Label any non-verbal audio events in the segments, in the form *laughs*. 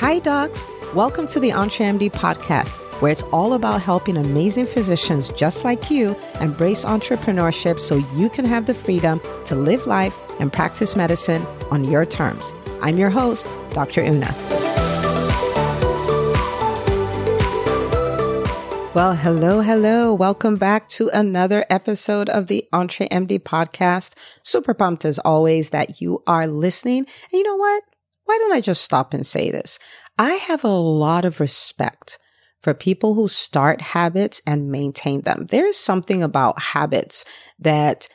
Hi, docs. Welcome to the EntreMD podcast, where it's all about helping amazing physicians just like you embrace entrepreneurship so you can have the freedom to live life and practice medicine on your terms. I'm your host, Dr. Una. Well, hello, hello. Welcome back to another episode of the EntreMD podcast. Super pumped as always that you are listening. And you know what? Why don't I just stop and say this? I have a lot of respect for people who start habits and maintain them. There is something about habits that,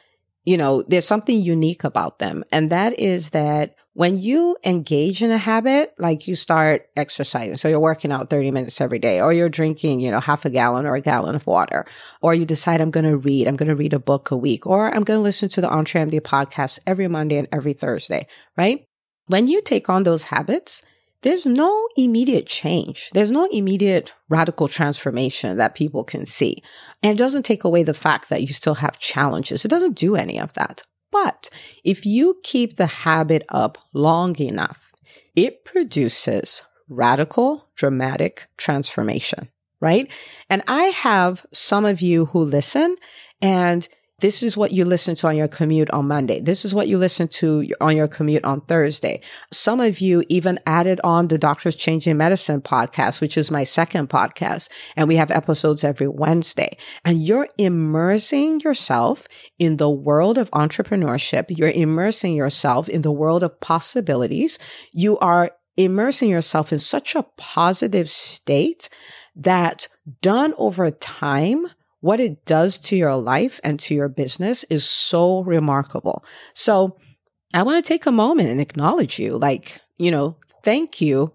you know, there's something unique about them. And that is that when you engage in a habit, like you start exercising, so you're working out 30 minutes every day, or you're drinking, you know, half a gallon or a gallon of water, or you decide I'm going to read, I'm going to read a book a week, or I'm going to listen to the EntreMD podcast every Monday and every Thursday, right? When you take on those habits, there's no immediate change. There's no immediate radical transformation that people can see. And it doesn't take away the fact that you still have challenges. It doesn't do any of that. But if you keep the habit up long enough, it produces radical, dramatic transformation, right? And I have some of you who listen and this is what you listen to on your commute on Monday. This is what you listen to on your commute on Thursday. Some of you even added on the Doctors Changing Medicine podcast, which is my second podcast. And we have episodes every Wednesday. And you're immersing yourself in the world of entrepreneurship. You're immersing yourself in the world of possibilities. You are immersing yourself in such a positive state that done over time, what it does to your life and to your business is so remarkable. So I want to take a moment and acknowledge you. Like, you know, thank you.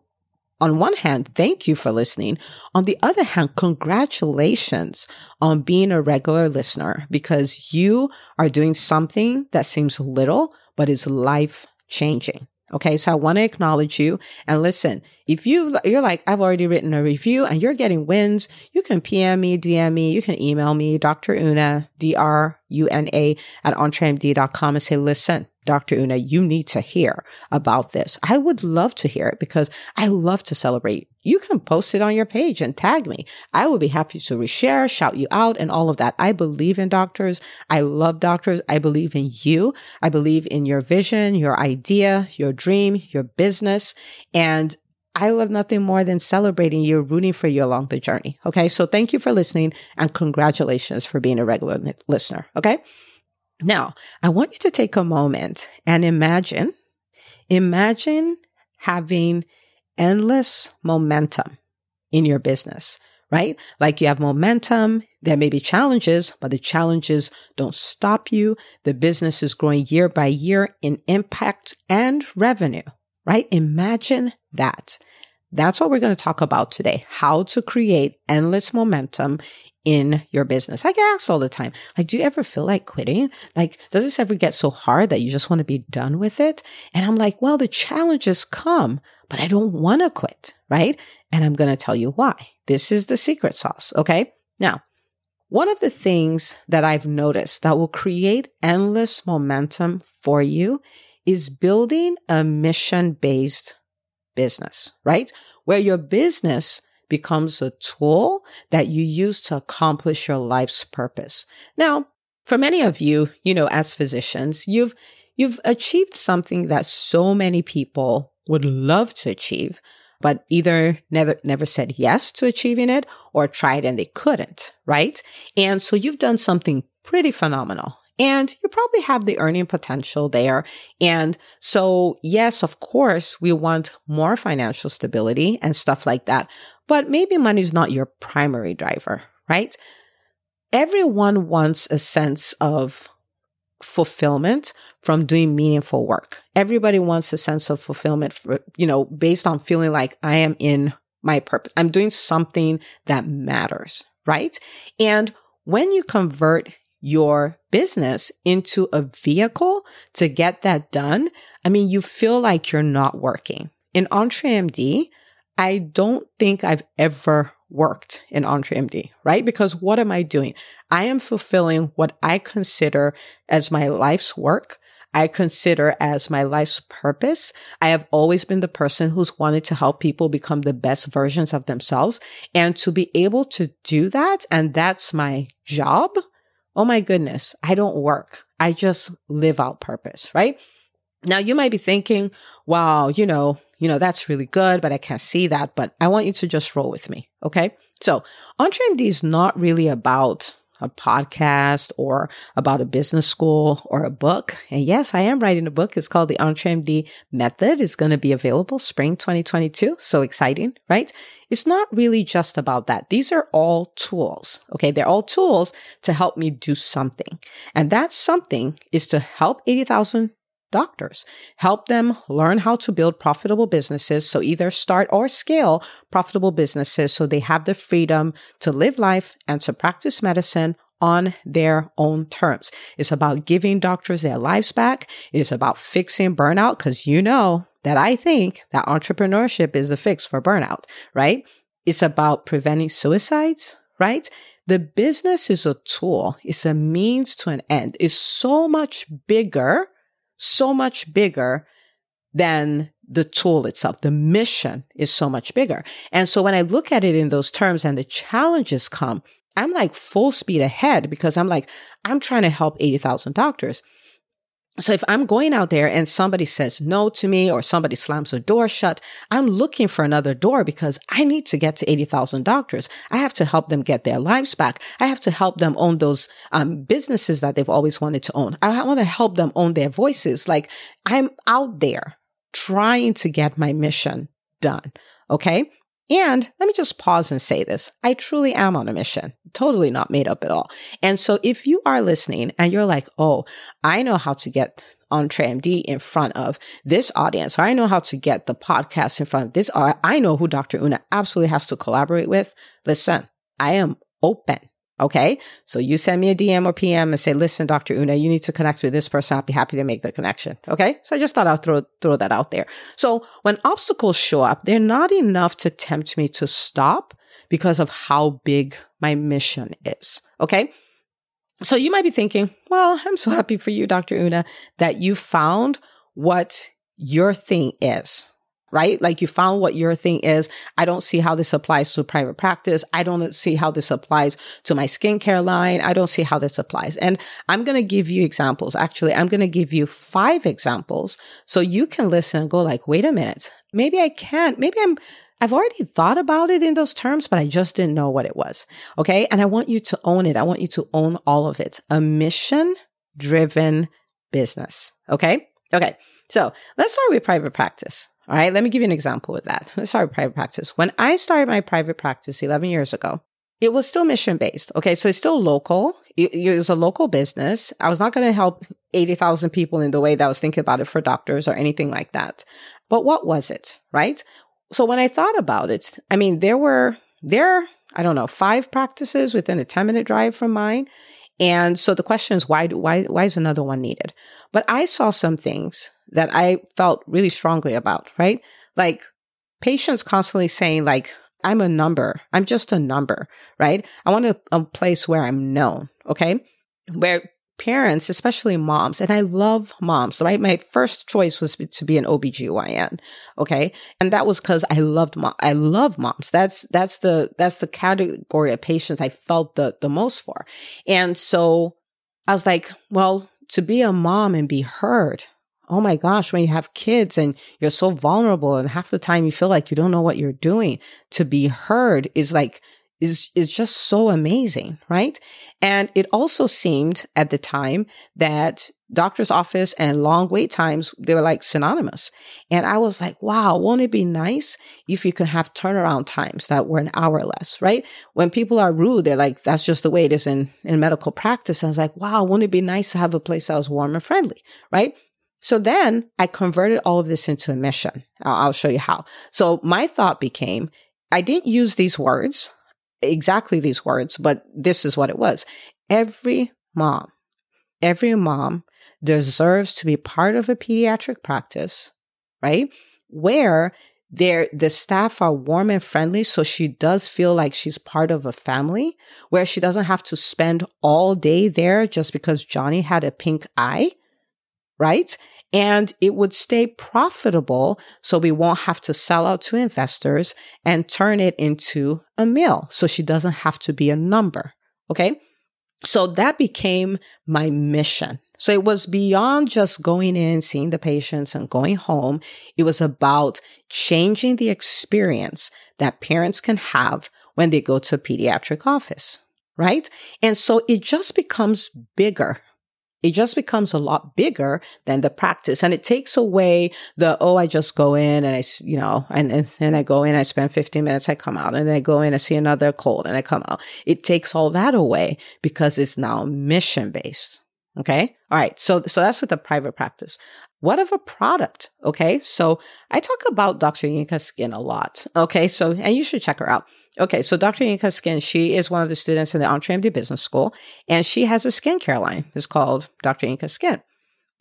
On one hand, thank you for listening. On the other hand, congratulations on being a regular listener because you are doing something that seems little, but is life changing. Okay. So I want to acknowledge you and listen. If you, you're like, I've already written a review and you're getting wins, you can PM me, DM me, you can email me, Dr. Una, D-R-U-N-A at entremd.com and say, listen, Dr. Una, you need to hear about this. I would love to hear it because I love to celebrate. You can post it on your page and tag me. I will be happy to reshare, shout you out and all of that. I believe in doctors. I love doctors. I believe in you. I believe in your vision, your idea, your dream, your business. And I love nothing more than celebrating you, rooting for you along the journey. Okay. So thank you for listening and congratulations for being a regular listener. Okay. Now, I want you to take a moment and imagine, imagine having endless momentum in your business, right? Like you have momentum. There may be challenges, but the challenges don't stop you. The business is growing year by year in impact and revenue, right? Imagine that. That's what we're going to talk about today. How to create endless momentum in your business. I get asked all the time, like, do you ever feel like quitting? Like, does this ever get so hard that you just want to be done with it? And I'm like, well, the challenges come, but I don't want to quit, right? And I'm going to tell you why. This is the secret sauce. Okay. Now, one of the things that I've noticed that will create endless momentum for you is building a mission based business, right? Where your business becomes a tool that you use to accomplish your life's purpose. Now, for many of you, you know, as physicians, you've, you've achieved something that so many people would love to achieve, but either never, never said yes to achieving it or tried and they couldn't, right? And so you've done something pretty phenomenal. And you probably have the earning potential there. And so, yes, of course, we want more financial stability and stuff like that but maybe money is not your primary driver, right? Everyone wants a sense of fulfillment from doing meaningful work. Everybody wants a sense of fulfillment, for, you know, based on feeling like I am in my purpose. I'm doing something that matters, right? And when you convert your business into a vehicle to get that done, I mean, you feel like you're not working. In EntreMD, I don't think I've ever worked in EntreMD, right? Because what am I doing? I am fulfilling what I consider as my life's work. I consider as my life's purpose. I have always been the person who's wanted to help people become the best versions of themselves and to be able to do that. And that's my job. Oh my goodness. I don't work. I just live out purpose, right? Now you might be thinking, wow, you know, you know, that's really good, but I can't see that. But I want you to just roll with me. Okay. So EntreMD is not really about a podcast or about a business school or a book. And yes, I am writing a book. It's called the EntreMD Method. It's going to be available spring 2022. So exciting, right? It's not really just about that. These are all tools. Okay. They're all tools to help me do something. And that something is to help 80,000 doctors. Help them learn how to build profitable businesses. So either start or scale profitable businesses so they have the freedom to live life and to practice medicine on their own terms. It's about giving doctors their lives back. It's about fixing burnout because you know that I think that entrepreneurship is the fix for burnout, right? It's about preventing suicides, right? The business is a tool. It's a means to an end. It's so much bigger so much bigger than the tool itself. The mission is so much bigger. And so when I look at it in those terms and the challenges come, I'm like full speed ahead because I'm like, I'm trying to help 80,000 doctors. So if I'm going out there and somebody says no to me or somebody slams a door shut, I'm looking for another door because I need to get to 80,000 doctors. I have to help them get their lives back. I have to help them own those um, businesses that they've always wanted to own. I want to help them own their voices. Like I'm out there trying to get my mission done. Okay. And let me just pause and say this. I truly am on a mission, totally not made up at all. And so if you are listening and you're like, oh, I know how to get on EntreMD in front of this audience, or I know how to get the podcast in front of this, or I know who Dr. Una absolutely has to collaborate with. Listen, I am open. Okay. So you send me a DM or PM and say, listen, Dr. Una, you need to connect with this person. I'll be happy to make the connection. Okay. So I just thought I'd throw, throw that out there. So when obstacles show up, they're not enough to tempt me to stop because of how big my mission is. Okay. So you might be thinking, well, I'm so happy for you, Dr. Una, that you found what your thing is right? Like you found what your thing is. I don't see how this applies to private practice. I don't see how this applies to my skincare line. I don't see how this applies. And I'm going to give you examples. Actually, I'm going to give you five examples so you can listen and go like, wait a minute. Maybe I can't. Maybe I'm, I've already thought about it in those terms, but I just didn't know what it was. Okay. And I want you to own it. I want you to own all of it. A mission driven business. Okay. Okay. So let's start with private practice. All right, let me give you an example with that. Let's start with private practice. When I started my private practice 11 years ago, it was still mission based. Okay, so it's still local. It, it was a local business. I was not going to help 80,000 people in the way that I was thinking about it for doctors or anything like that. But what was it, right? So when I thought about it, I mean, there were, there, I don't know, five practices within a 10 minute drive from mine. And so the question is, why, why, why is another one needed? But I saw some things that I felt really strongly about, right? Like patients constantly saying like, I'm a number. I'm just a number, right? I want a, a place where I'm known. Okay. Where parents, especially moms, and I love moms, right? My first choice was to be an OBGYN. Okay. And that was because I loved mom. I love moms. That's, that's the, that's the category of patients I felt the, the most for. And so I was like, well, to be a mom and be heard, oh my gosh, when you have kids and you're so vulnerable and half the time you feel like you don't know what you're doing, to be heard is like, is, is just so amazing, right? And it also seemed at the time that doctor's office and long wait times, they were like synonymous. And I was like, wow, won't it be nice if you could have turnaround times that were an hour less, right? When people are rude, they're like, that's just the way it is in, in medical practice. And I was like, wow, won't it be nice to have a place that was warm and friendly, right? So then I converted all of this into a mission. I'll show you how. So my thought became, I didn't use these words, exactly these words, but this is what it was. Every mom, every mom deserves to be part of a pediatric practice, right? Where there the staff are warm and friendly so she does feel like she's part of a family where she doesn't have to spend all day there just because Johnny had a pink eye right? And it would stay profitable. So we won't have to sell out to investors and turn it into a meal. So she doesn't have to be a number. Okay. So that became my mission. So it was beyond just going in, seeing the patients and going home. It was about changing the experience that parents can have when they go to a pediatric office, right? And so it just becomes bigger it just becomes a lot bigger than the practice. And it takes away the, oh, I just go in and I, you know, and, and, I go in, I spend 15 minutes, I come out and then I go in, I see another cold and I come out. It takes all that away because it's now mission based. Okay. All right. So, so that's with the private practice. What of a product? Okay. So I talk about Dr. Yinka Skin a lot. Okay. So, and you should check her out. Okay, so Dr. Yinka Skin, she is one of the students in the EntreMD Business School, and she has a skincare line. It's called Dr. Yinka Skin.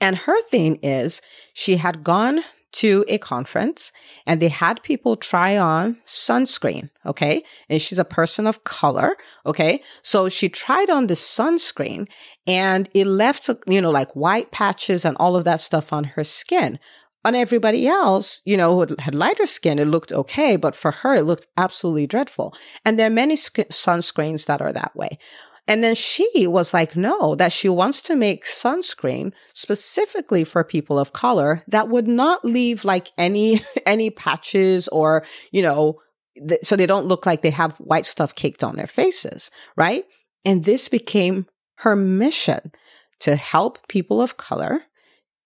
And her thing is she had gone to a conference and they had people try on sunscreen. Okay. And she's a person of color. Okay. So she tried on the sunscreen and it left, you know, like white patches and all of that stuff on her skin. On everybody else, you know, who had lighter skin, it looked okay, but for her, it looked absolutely dreadful. And there are many sk- sunscreens that are that way. And then she was like, no, that she wants to make sunscreen specifically for people of color that would not leave like any, *laughs* any patches or, you know, th- so they don't look like they have white stuff caked on their faces. Right. And this became her mission to help people of color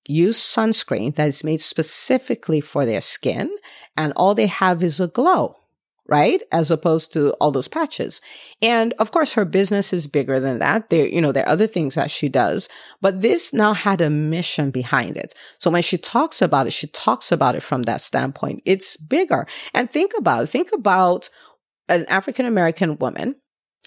use sunscreen that is made specifically for their skin and all they have is a glow right? As opposed to all those patches. And of course her business is bigger than that. There you know there are other things that she does but this now had a mission behind it. So when she talks about it she talks about it from that standpoint. It's bigger. And think about think about an african american woman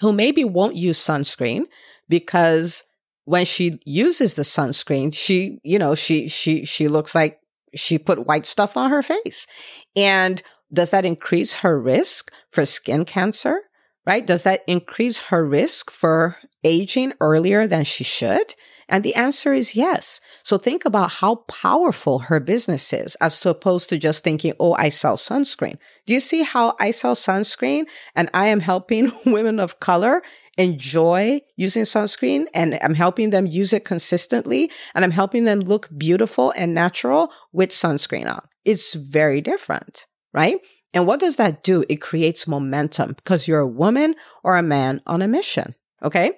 who maybe won't use sunscreen because when she uses the sunscreen, she, you know, she, she, she looks like she put white stuff on her face. And does that increase her risk for skin cancer? Right? Does that increase her risk for aging earlier than she should? And the answer is yes. So think about how powerful her business is as opposed to just thinking, oh, I sell sunscreen. Do you see how I sell sunscreen and I am helping *laughs* women of color enjoy using sunscreen and I'm helping them use it consistently and I'm helping them look beautiful and natural with sunscreen on. It's very different, right? And what does that do? It creates momentum because you're a woman or a man on a mission. Okay.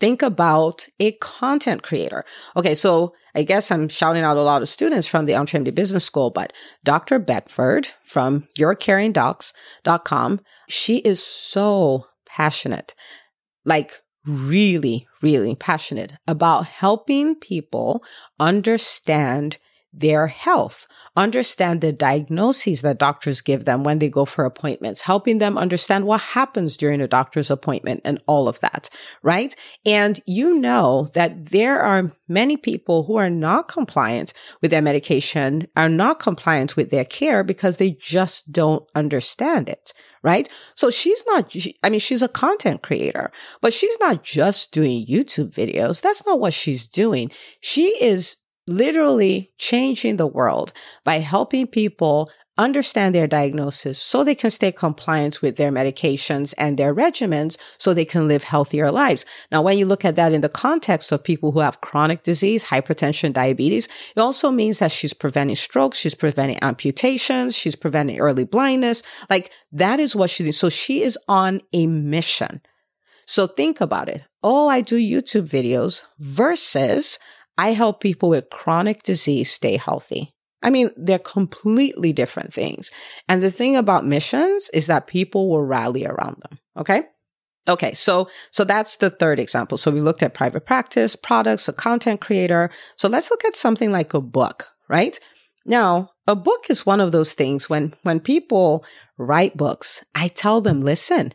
Think about a content creator. Okay. So I guess I'm shouting out a lot of students from the EntreMD Business School, but Dr. Beckford from YourCaringDocs.com, she is so passionate like really, really passionate about helping people understand their health, understand the diagnoses that doctors give them when they go for appointments, helping them understand what happens during a doctor's appointment and all of that, right? And you know that there are many people who are not compliant with their medication, are not compliant with their care because they just don't understand it right? So she's not, I mean, she's a content creator, but she's not just doing YouTube videos. That's not what she's doing. She is literally changing the world by helping people understand their diagnosis so they can stay compliant with their medications and their regimens so they can live healthier lives. Now, when you look at that in the context of people who have chronic disease, hypertension, diabetes, it also means that she's preventing strokes, she's preventing amputations, she's preventing early blindness. Like that is what she's doing. So she is on a mission. So think about it. Oh, I do YouTube videos versus I help people with chronic disease stay healthy. I mean, they're completely different things. And the thing about missions is that people will rally around them. Okay. Okay. So, so that's the third example. So we looked at private practice, products, a content creator. So let's look at something like a book, right? Now, a book is one of those things when, when people write books, I tell them, listen,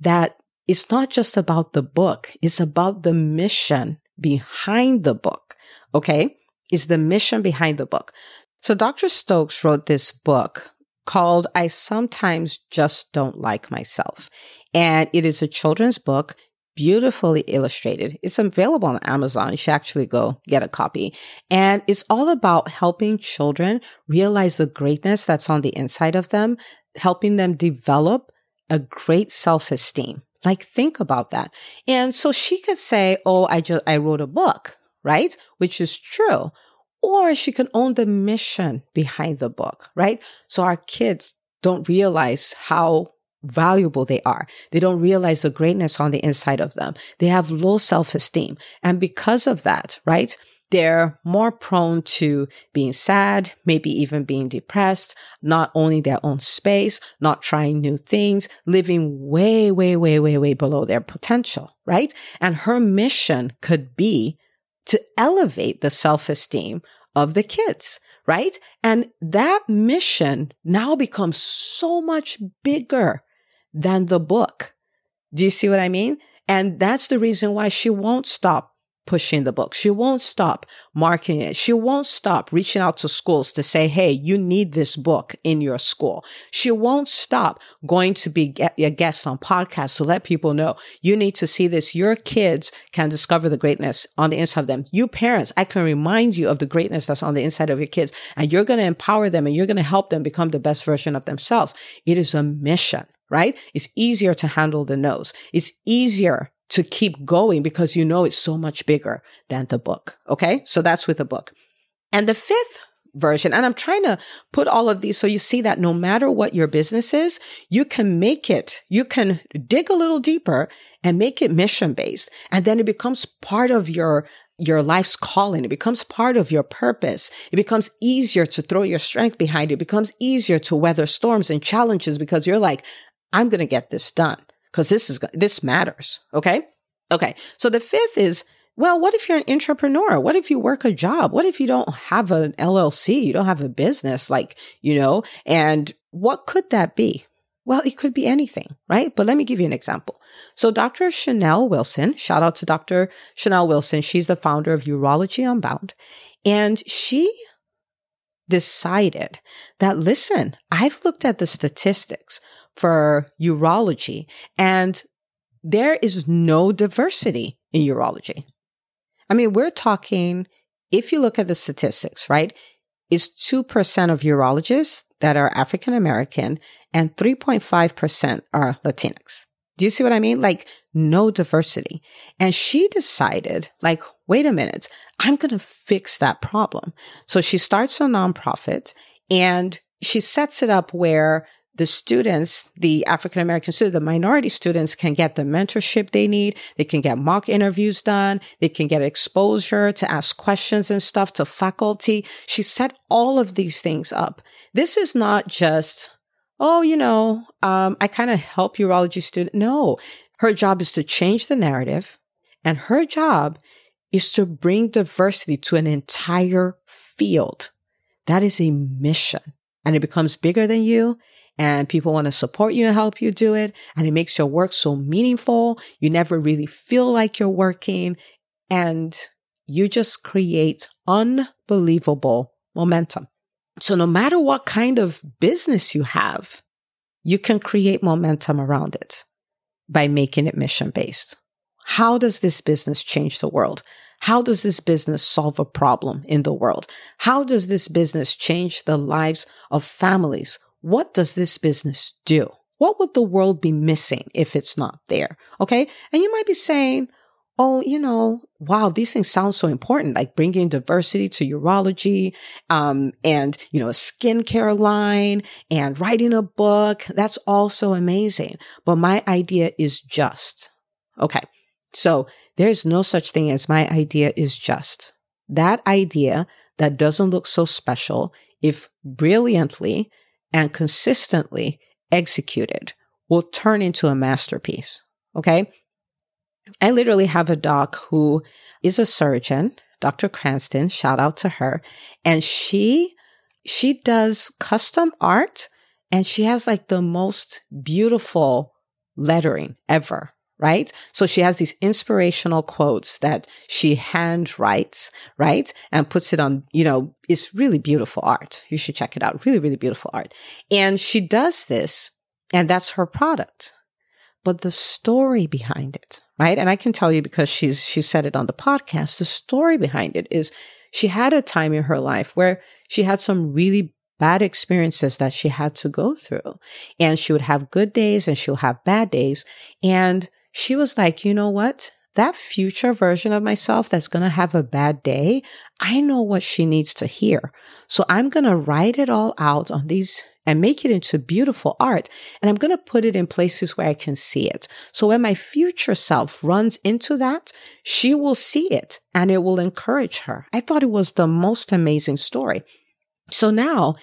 that it's not just about the book. It's about the mission behind the book. Okay. Is the mission behind the book. So Dr. Stokes wrote this book called I Sometimes Just Don't Like Myself. And it is a children's book. beautifully illustrated. It's available on Amazon. You should actually go get a copy. And it's all about helping children realize the greatness that's on the inside of them, helping them develop a great self esteem. Like, think about that. And so she could say, Oh, I just, I wrote a book, right? Which is true. Or she can own the mission behind the book, right? So our kids don't realize how valuable they are. They don't realize the greatness on the inside of them. They have low self esteem. And because of that, right? They're more prone to being sad, maybe even being depressed, not owning their own space, not trying new things, living way, way, way, way, way below their potential, right? And her mission could be to elevate the self esteem of the kids right? And that mission now becomes so much bigger than the book. Do you see what I mean? And that's the reason why she won't stop pushing the book. She won't stop marketing it. She won't stop reaching out to schools to say, Hey, you need this book in your school. She won't stop going to be a guest on podcasts to let people know you need to see this. Your kids can discover the greatness on the inside of them. You parents, I can remind you of the greatness that's on the inside of your kids and you're going to empower them and you're going to help them become the best version of themselves. It is a mission right? It's easier to handle the no's. It's easier to keep going because you know it's so much bigger than the book. Okay. So that's with the book. And the fifth version, and I'm trying to put all of these so you see that no matter what your business is, you can make it, you can dig a little deeper and make it mission based. And then it becomes part of your your life's calling. It becomes part of your purpose. It becomes easier to throw your strength behind it. It becomes easier to weather storms and challenges because you're like, I'm going to get this done because this is, this matters. Okay. Okay. So the fifth is, well, what if you're an entrepreneur? What if you work a job? What if you don't have an LLC? You don't have a business like, you know, and what could that be? Well, it could be anything, right? But let me give you an example. So Dr. Chanel Wilson, shout out to Dr. Chanel Wilson. She's the founder of Urology Unbound. And she decided that, listen, I've looked at the statistics for urology and there is no diversity in urology. I mean, we're talking, if you look at the statistics, right? It's 2% of urologists that are African American and 3.5% are Latinx. Do you see what I mean? Like no diversity. And she decided, like, wait a minute, I'm going to fix that problem. So she starts a nonprofit and she sets it up where the students, the African American students, the minority students can get the mentorship they need. They can get mock interviews done. They can get exposure to ask questions and stuff to faculty. She set all of these things up. This is not just, oh, you know, um, I kind of help urology student. No, her job is to change the narrative and her job is to bring diversity to an entire field. That is a mission and it becomes bigger than you and people want to support you and help you do it. And it makes your work so meaningful. You never really feel like you're working and you just create unbelievable momentum. So no matter what kind of business you have, you can create momentum around it by making it mission based. How does this business change the world? How does this business solve a problem in the world? How does this business change the lives of families what does this business do? What would the world be missing if it's not there? Okay. And you might be saying, Oh, you know, wow, these things sound so important, like bringing diversity to urology, um, and, you know, a skincare line and writing a book. That's all so amazing. But my idea is just. Okay. So there's no such thing as my idea is just. That idea that doesn't look so special, if brilliantly and consistently executed will turn into a masterpiece. Okay. I literally have a doc who is a surgeon, Dr. Cranston, shout out to her. And she, she does custom art and she has like the most beautiful lettering ever right? So she has these inspirational quotes that she hand writes, right? And puts it on, you know, it's really beautiful art. You should check it out. Really, really beautiful art. And she does this and that's her product. But the story behind it, right? And I can tell you because she's, she said it on the podcast, the story behind it is she had a time in her life where she had some really bad experiences that she had to go through. And she would have good days and she'll have bad days. And she was like, you know what? That future version of myself that's going to have a bad day, I know what she needs to hear. So I'm going to write it all out on these and make it into beautiful art. And I'm going to put it in places where I can see it. So when my future self runs into that, she will see it and it will encourage her. I thought it was the most amazing story. So now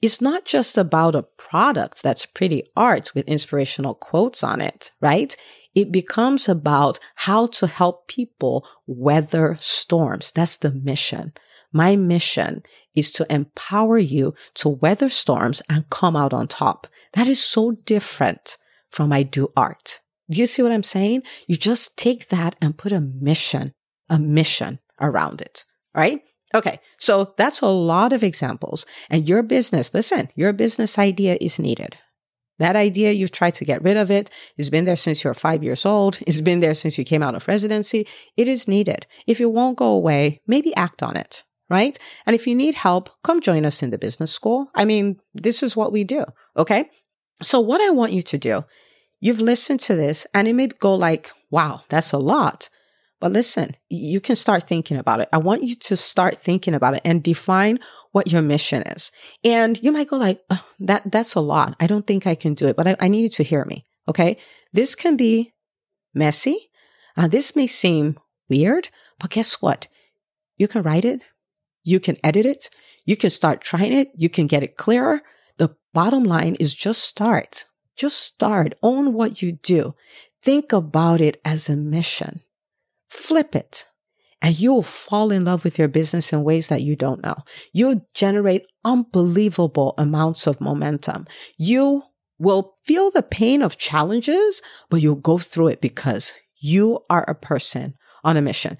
it's not just about a product that's pretty art with inspirational quotes on it, right? It becomes about how to help people weather storms. That's the mission. My mission is to empower you to weather storms and come out on top. That is so different from I do art. Do you see what I'm saying? You just take that and put a mission, a mission around it, right? Okay. So that's a lot of examples and your business, listen, your business idea is needed. That idea, you've tried to get rid of it. It's been there since you're five years old. It's been there since you came out of residency. It is needed. If it won't go away, maybe act on it right? And if you need help, come join us in the business school. I mean, this is what we do. Okay. So what I want you to do, you've listened to this and it may go like, wow, that's a lot. But listen, you can start thinking about it. I want you to start thinking about it and define what your mission is. And you might go like, that, that's a lot. I don't think I can do it, but I, I need you to hear me. Okay. This can be messy. Uh, this may seem weird, but guess what? You can write it. You can edit it. You can start trying it. You can get it clearer. The bottom line is just start. Just start. Own what you do. Think about it as a mission. Flip it and you'll fall in love with your business in ways that you don't know. You'll generate unbelievable amounts of momentum. You will feel the pain of challenges, but you'll go through it because you are a person on a mission.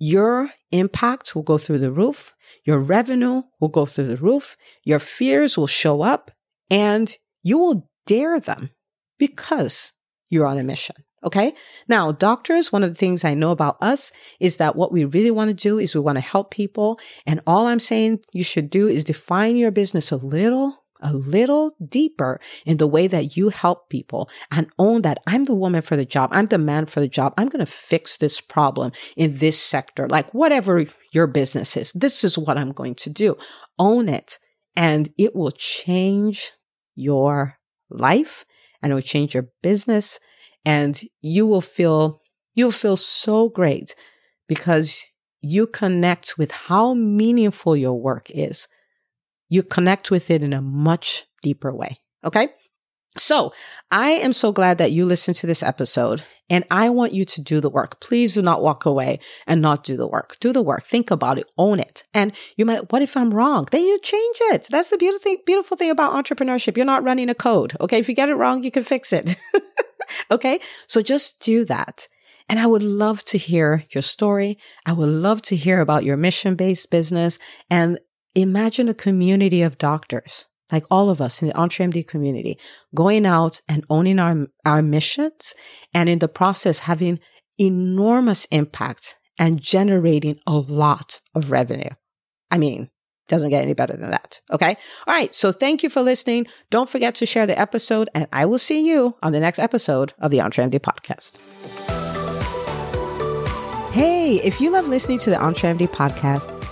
Your impact will go through the roof. Your revenue will go through the roof. Your fears will show up and you will dare them because you're on a mission. Okay. Now, doctors, one of the things I know about us is that what we really want to do is we want to help people. And all I'm saying you should do is define your business a little a little deeper in the way that you help people and own that I'm the woman for the job. I'm the man for the job. I'm going to fix this problem in this sector. Like whatever your business is, this is what I'm going to do. Own it and it will change your life and it will change your business and you will feel, you'll feel so great because you connect with how meaningful your work is you connect with it in a much deeper way. Okay. So I am so glad that you listened to this episode and I want you to do the work. Please do not walk away and not do the work. Do the work. Think about it. Own it. And you might, what if I'm wrong? Then you change it. That's the beautiful thing, beautiful thing about entrepreneurship. You're not running a code. Okay. If you get it wrong, you can fix it. *laughs* okay. So just do that. And I would love to hear your story. I would love to hear about your mission based business and imagine a community of doctors, like all of us in the EntreMD community, going out and owning our, our missions and in the process having enormous impact and generating a lot of revenue. I mean, doesn't get any better than that. Okay. All right. So thank you for listening. Don't forget to share the episode and I will see you on the next episode of the EntreMD podcast. Hey, if you love listening to the EntreMD podcast,